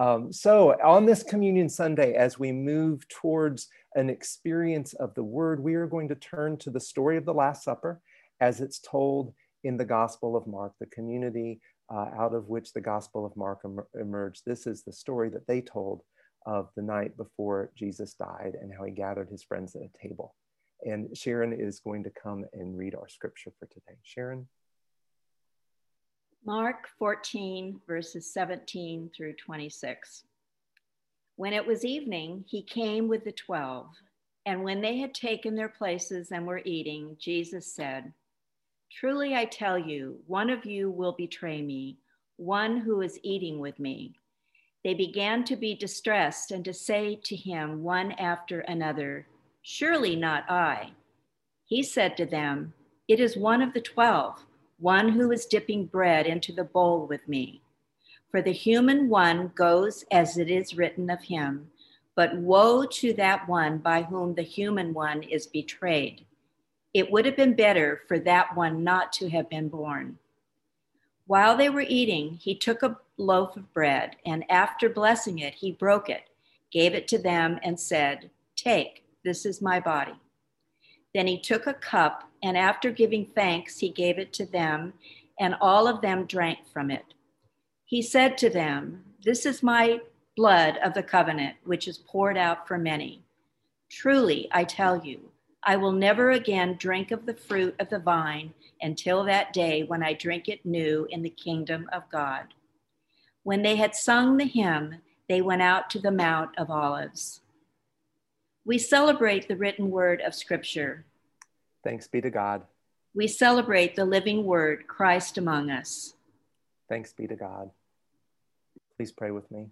Um, so, on this Communion Sunday, as we move towards an experience of the Word, we are going to turn to the story of the Last Supper as it's told in the Gospel of Mark, the community uh, out of which the Gospel of Mark em- emerged. This is the story that they told of the night before Jesus died and how he gathered his friends at a table. And Sharon is going to come and read our scripture for today. Sharon? Mark 14, verses 17 through 26. When it was evening, he came with the twelve. And when they had taken their places and were eating, Jesus said, Truly I tell you, one of you will betray me, one who is eating with me. They began to be distressed and to say to him one after another, Surely not I. He said to them, It is one of the twelve one who is dipping bread into the bowl with me. For the human one goes as it is written of him, but woe to that one by whom the human one is betrayed. It would have been better for that one not to have been born. While they were eating, he took a loaf of bread, and after blessing it, he broke it, gave it to them, and said, Take, this is my body. Then he took a cup, and after giving thanks, he gave it to them, and all of them drank from it. He said to them, This is my blood of the covenant, which is poured out for many. Truly, I tell you, I will never again drink of the fruit of the vine until that day when I drink it new in the kingdom of God. When they had sung the hymn, they went out to the Mount of Olives. We celebrate the written word of Scripture. Thanks be to God. We celebrate the living word, Christ among us. Thanks be to God. Please pray with me.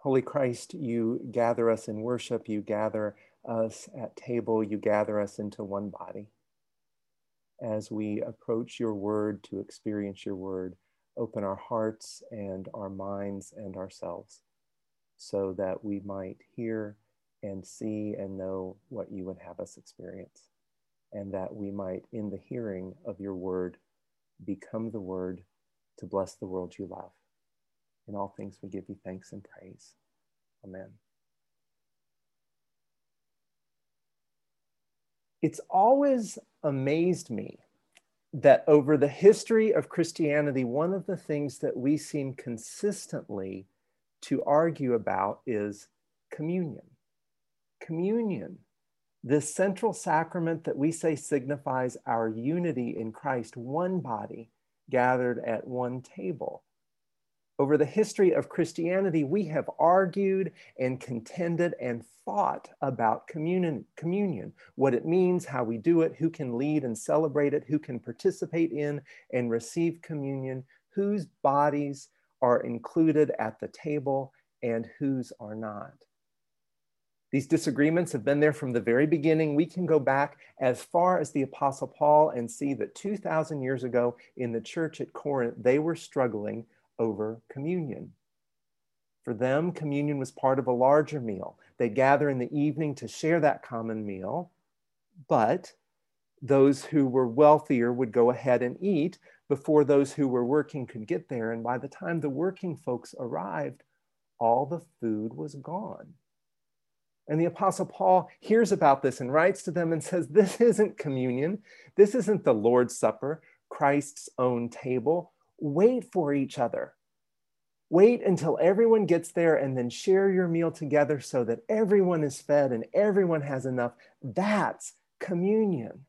Holy Christ, you gather us in worship, you gather us at table, you gather us into one body. As we approach your word to experience your word, open our hearts and our minds and ourselves so that we might hear and see and know what you would have us experience, and that we might, in the hearing of your word, become the word to bless the world you love. In all things, we give you thanks and praise. Amen. It's always amazed me that over the history of Christianity, one of the things that we seem consistently to argue about is communion. Communion, this central sacrament that we say signifies our unity in Christ, one body gathered at one table. Over the history of Christianity, we have argued and contended and fought about communion, communion, what it means, how we do it, who can lead and celebrate it, who can participate in and receive communion, whose bodies are included at the table and whose are not. These disagreements have been there from the very beginning. We can go back as far as the Apostle Paul and see that 2,000 years ago in the church at Corinth, they were struggling over communion. For them, communion was part of a larger meal. They gather in the evening to share that common meal, but those who were wealthier would go ahead and eat before those who were working could get there. And by the time the working folks arrived, all the food was gone. And the Apostle Paul hears about this and writes to them and says, This isn't communion. This isn't the Lord's Supper, Christ's own table. Wait for each other. Wait until everyone gets there and then share your meal together so that everyone is fed and everyone has enough. That's communion.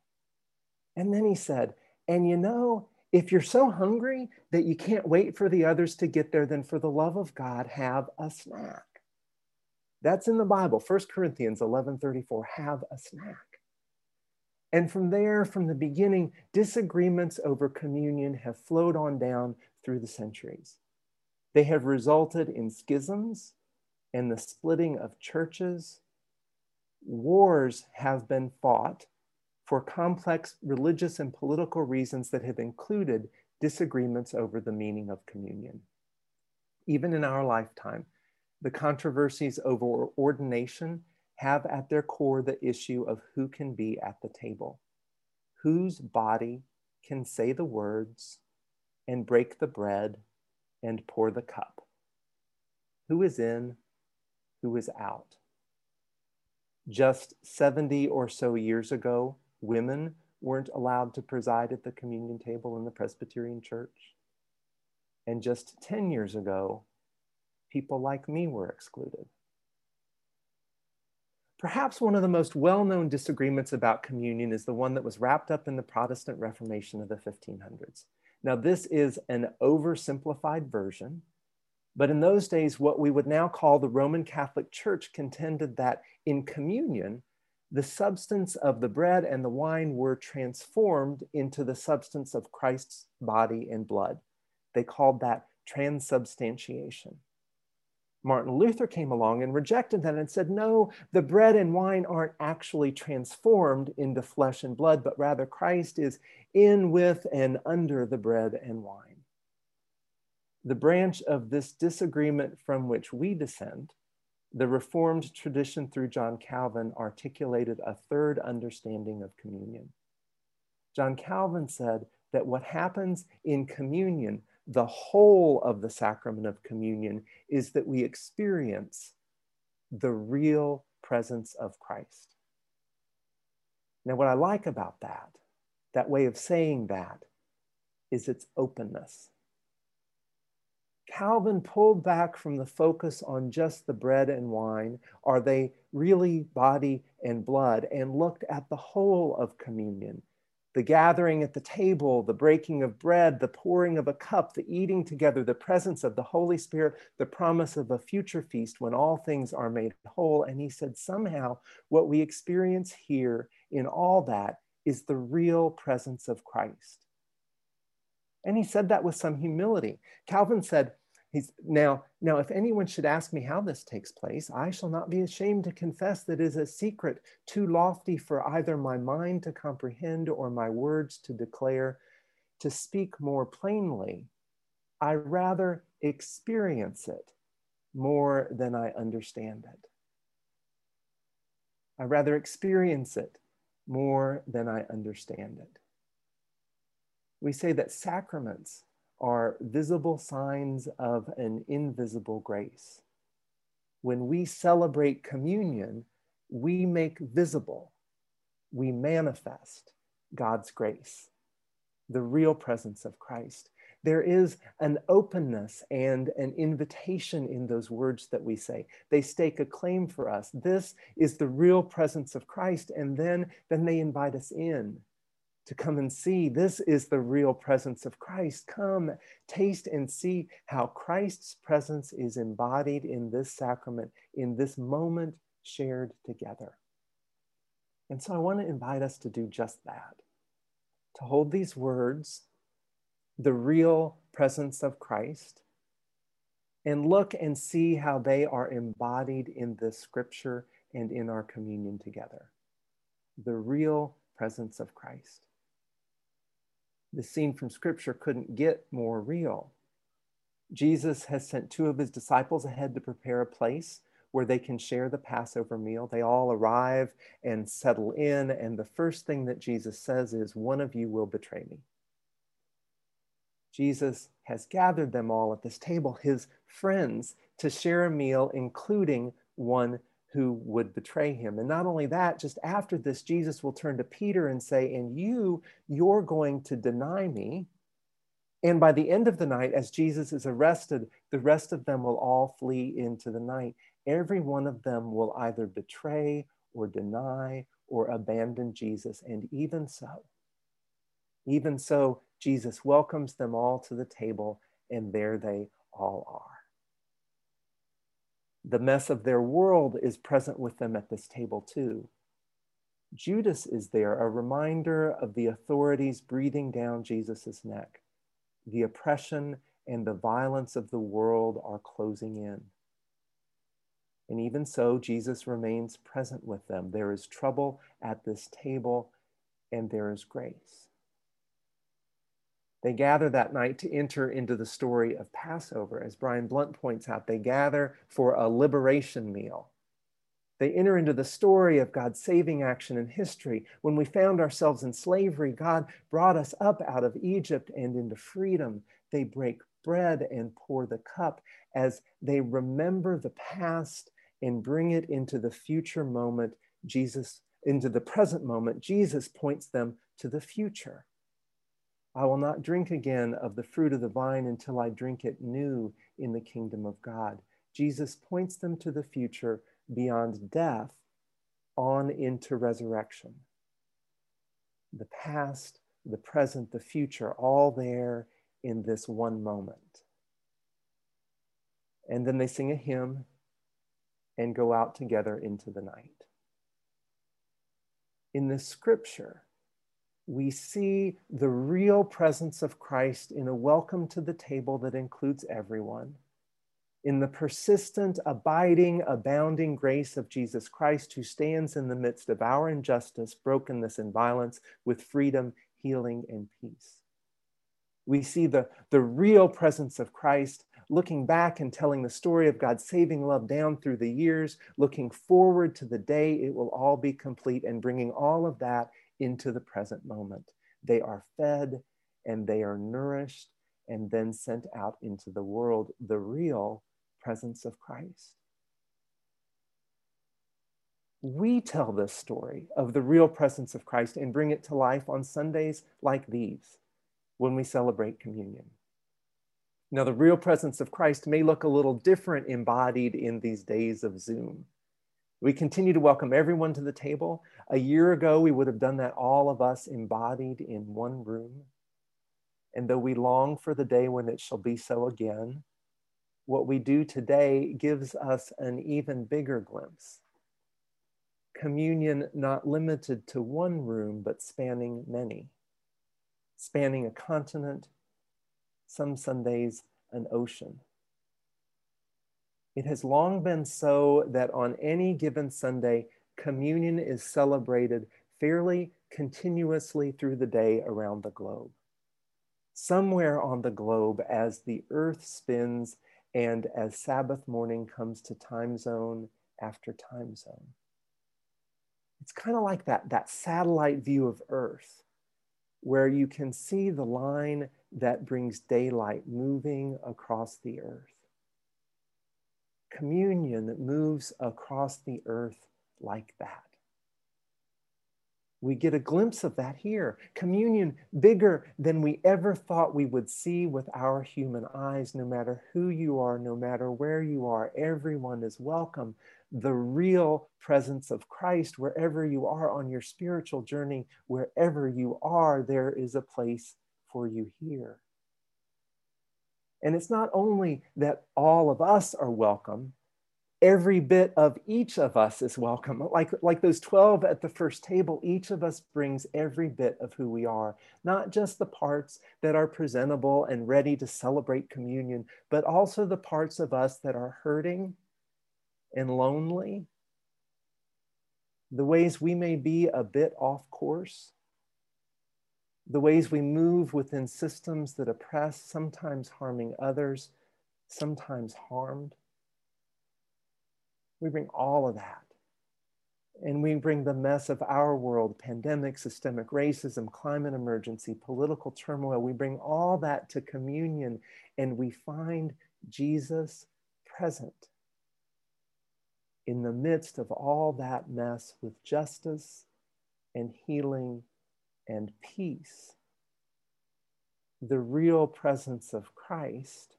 And then he said, And you know, if you're so hungry that you can't wait for the others to get there, then for the love of God, have a snack. That's in the Bible, 1 Corinthians 11 34, have a snack. And from there, from the beginning, disagreements over communion have flowed on down through the centuries. They have resulted in schisms and the splitting of churches. Wars have been fought for complex religious and political reasons that have included disagreements over the meaning of communion. Even in our lifetime, the controversies over ordination have at their core the issue of who can be at the table, whose body can say the words, and break the bread and pour the cup? Who is in? Who is out? Just 70 or so years ago, women weren't allowed to preside at the communion table in the Presbyterian Church. And just 10 years ago, people like me were excluded. Perhaps one of the most well known disagreements about communion is the one that was wrapped up in the Protestant Reformation of the 1500s. Now, this is an oversimplified version, but in those days, what we would now call the Roman Catholic Church contended that in communion, the substance of the bread and the wine were transformed into the substance of Christ's body and blood. They called that transubstantiation. Martin Luther came along and rejected that and said, no, the bread and wine aren't actually transformed into flesh and blood, but rather Christ is in, with, and under the bread and wine. The branch of this disagreement from which we descend, the Reformed tradition through John Calvin, articulated a third understanding of communion. John Calvin said that what happens in communion the whole of the sacrament of communion is that we experience the real presence of Christ. Now, what I like about that, that way of saying that, is its openness. Calvin pulled back from the focus on just the bread and wine. Are they really body and blood? And looked at the whole of communion the gathering at the table, the breaking of bread, the pouring of a cup, the eating together, the presence of the Holy Spirit, the promise of a future feast when all things are made whole. And he said, somehow what we experience here in all that is the real presence of Christ. And he said that with some humility. Calvin said, He's now, now, if anyone should ask me how this takes place, I shall not be ashamed to confess that it is a secret too lofty for either my mind to comprehend or my words to declare. To speak more plainly, I rather experience it more than I understand it. I rather experience it more than I understand it. We say that sacraments are visible signs of an invisible grace. When we celebrate communion, we make visible, we manifest God's grace, the real presence of Christ. There is an openness and an invitation in those words that we say. They stake a claim for us. This is the real presence of Christ. And then, then they invite us in to come and see this is the real presence of Christ. Come, taste and see how Christ's presence is embodied in this sacrament, in this moment shared together. And so I want to invite us to do just that to hold these words, the real presence of Christ, and look and see how they are embodied in this scripture and in our communion together. The real presence of Christ the scene from scripture couldn't get more real. Jesus has sent two of his disciples ahead to prepare a place where they can share the Passover meal. They all arrive and settle in, and the first thing that Jesus says is, One of you will betray me. Jesus has gathered them all at this table, his friends, to share a meal, including one who would betray him. And not only that, just after this, Jesus will turn to Peter and say, And you, you're going to deny me. And by the end of the night, as Jesus is arrested, the rest of them will all flee into the night. Every one of them will either betray or deny or abandon Jesus. And even so, even so, Jesus welcomes them all to the table, and there they all are the mess of their world is present with them at this table too. Judas is there, a reminder of the authorities breathing down Jesus' neck. The oppression and the violence of the world are closing in. And even so, Jesus remains present with them. There is trouble at this table, and there is grace. They gather that night to enter into the story of Passover. As Brian Blount points out, they gather for a liberation meal. They enter into the story of God's saving action in history. When we found ourselves in slavery, God brought us up out of Egypt and into freedom. they break bread and pour the cup as they remember the past and bring it into the future moment. Jesus, into the present moment, Jesus points them to the future. I will not drink again of the fruit of the vine until I drink it new in the kingdom of God. Jesus points them to the future beyond death on into resurrection. The past, the present, the future, all there in this one moment. And then they sing a hymn and go out together into the night. In the scripture, we see the real presence of Christ in a welcome to the table that includes everyone, in the persistent, abiding, abounding grace of Jesus Christ, who stands in the midst of our injustice, brokenness, and violence with freedom, healing, and peace. We see the, the real presence of Christ looking back and telling the story of God's saving love down through the years, looking forward to the day it will all be complete, and bringing all of that into the present moment. They are fed and they are nourished and then sent out into the world, the real presence of Christ. We tell this story of the real presence of Christ and bring it to life on Sundays like these when we celebrate communion. Now, the real presence of Christ may look a little different embodied in these days of Zoom. We continue to welcome everyone to the table. A year ago, we would have done that, all of us embodied in one room. And though we long for the day when it shall be so again, what we do today gives us an even bigger glimpse. Communion not limited to one room, but spanning many, spanning a continent, some Sundays, an ocean. It has long been so that on any given Sunday, communion is celebrated fairly continuously through the day around the globe. Somewhere on the globe, as the earth spins and as Sabbath morning comes to time zone after time zone. It's kind of like that, that satellite view of Earth, where you can see the line that brings daylight moving across the earth communion that moves across the earth like that. We get a glimpse of that here. Communion bigger than we ever thought we would see with our human eyes, no matter who you are, no matter where you are, everyone is welcome. The real presence of Christ, wherever you are on your spiritual journey, wherever you are, there is a place for you here. And it's not only that all of us are welcome, every bit of each of us is welcome. Like, like those 12 at the first table, each of us brings every bit of who we are, not just the parts that are presentable and ready to celebrate communion, but also the parts of us that are hurting and lonely, the ways we may be a bit off course the ways we move within systems that oppress, sometimes harming others, sometimes harmed. We bring all of that. And we bring the mess of our world pandemic, systemic racism, climate emergency, political turmoil. We bring all that to communion and we find Jesus present in the midst of all that mess with justice and healing and peace, the real presence of Christ,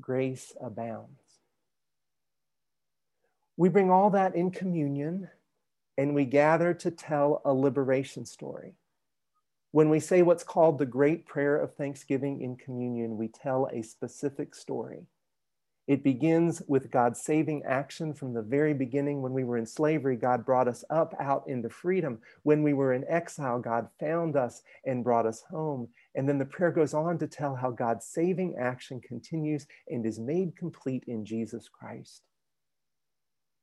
grace abounds. We bring all that in communion and we gather to tell a liberation story. When we say what's called the great prayer of thanksgiving in communion, we tell a specific story. It begins with God's saving action from the very beginning. When we were in slavery, God brought us up out into freedom. When we were in exile, God found us and brought us home. And then the prayer goes on to tell how God's saving action continues and is made complete in Jesus Christ.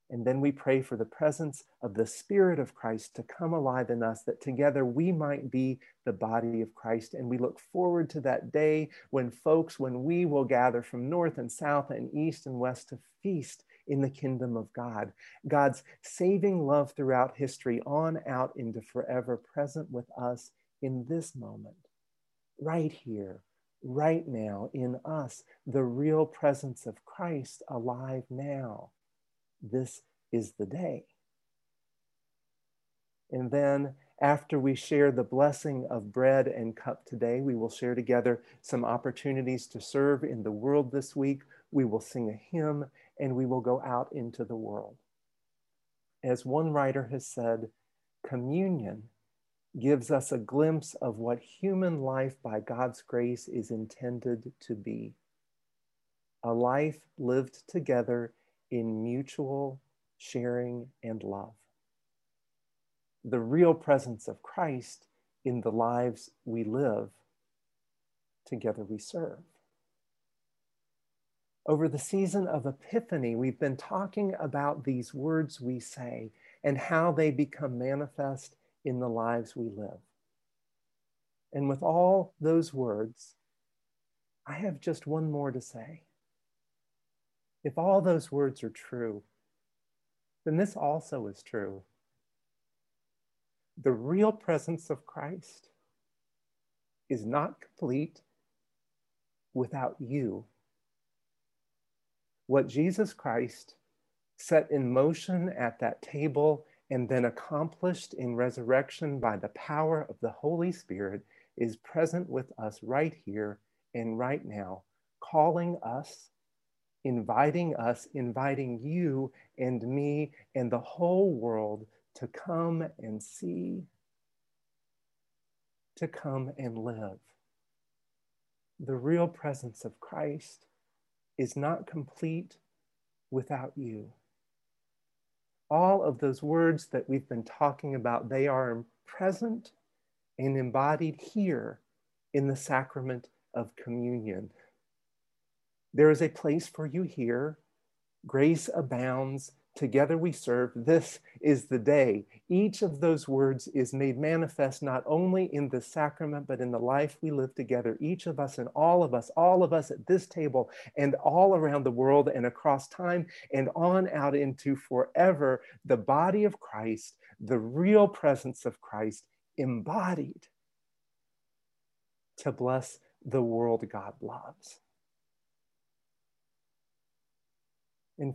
And then we pray for the presence of the Spirit of Christ to come alive in us, that together we might be the body of Christ. And we look forward to that day when folks, when we will gather from north and south and east and west to feast in the kingdom of God. God's saving love throughout history on out into forever, present with us in this moment, right here, right now in us, the real presence of Christ alive now. This is the day. And then, after we share the blessing of bread and cup today, we will share together some opportunities to serve in the world this week. We will sing a hymn and we will go out into the world. As one writer has said, communion gives us a glimpse of what human life by God's grace is intended to be a life lived together in mutual sharing and love. The real presence of Christ in the lives we live, together we serve. Over the season of Epiphany, we've been talking about these words we say and how they become manifest in the lives we live. And with all those words, I have just one more to say. If all those words are true, then this also is true. The real presence of Christ is not complete without you. What Jesus Christ set in motion at that table and then accomplished in resurrection by the power of the Holy Spirit is present with us right here and right now, calling us, inviting us, inviting you and me and the whole world to come and see, to come and live. The real presence of Christ is not complete without you all of those words that we've been talking about, they are present and embodied here in the sacrament of communion. There is a place for you here. Grace abounds Together we serve. This is the day. Each of those words is made manifest not only in the sacrament, but in the life we live together. Each of us and all of us, all of us at this table and all around the world and across time and on out into forever, the body of Christ, the real presence of Christ embodied to bless the world God loves. And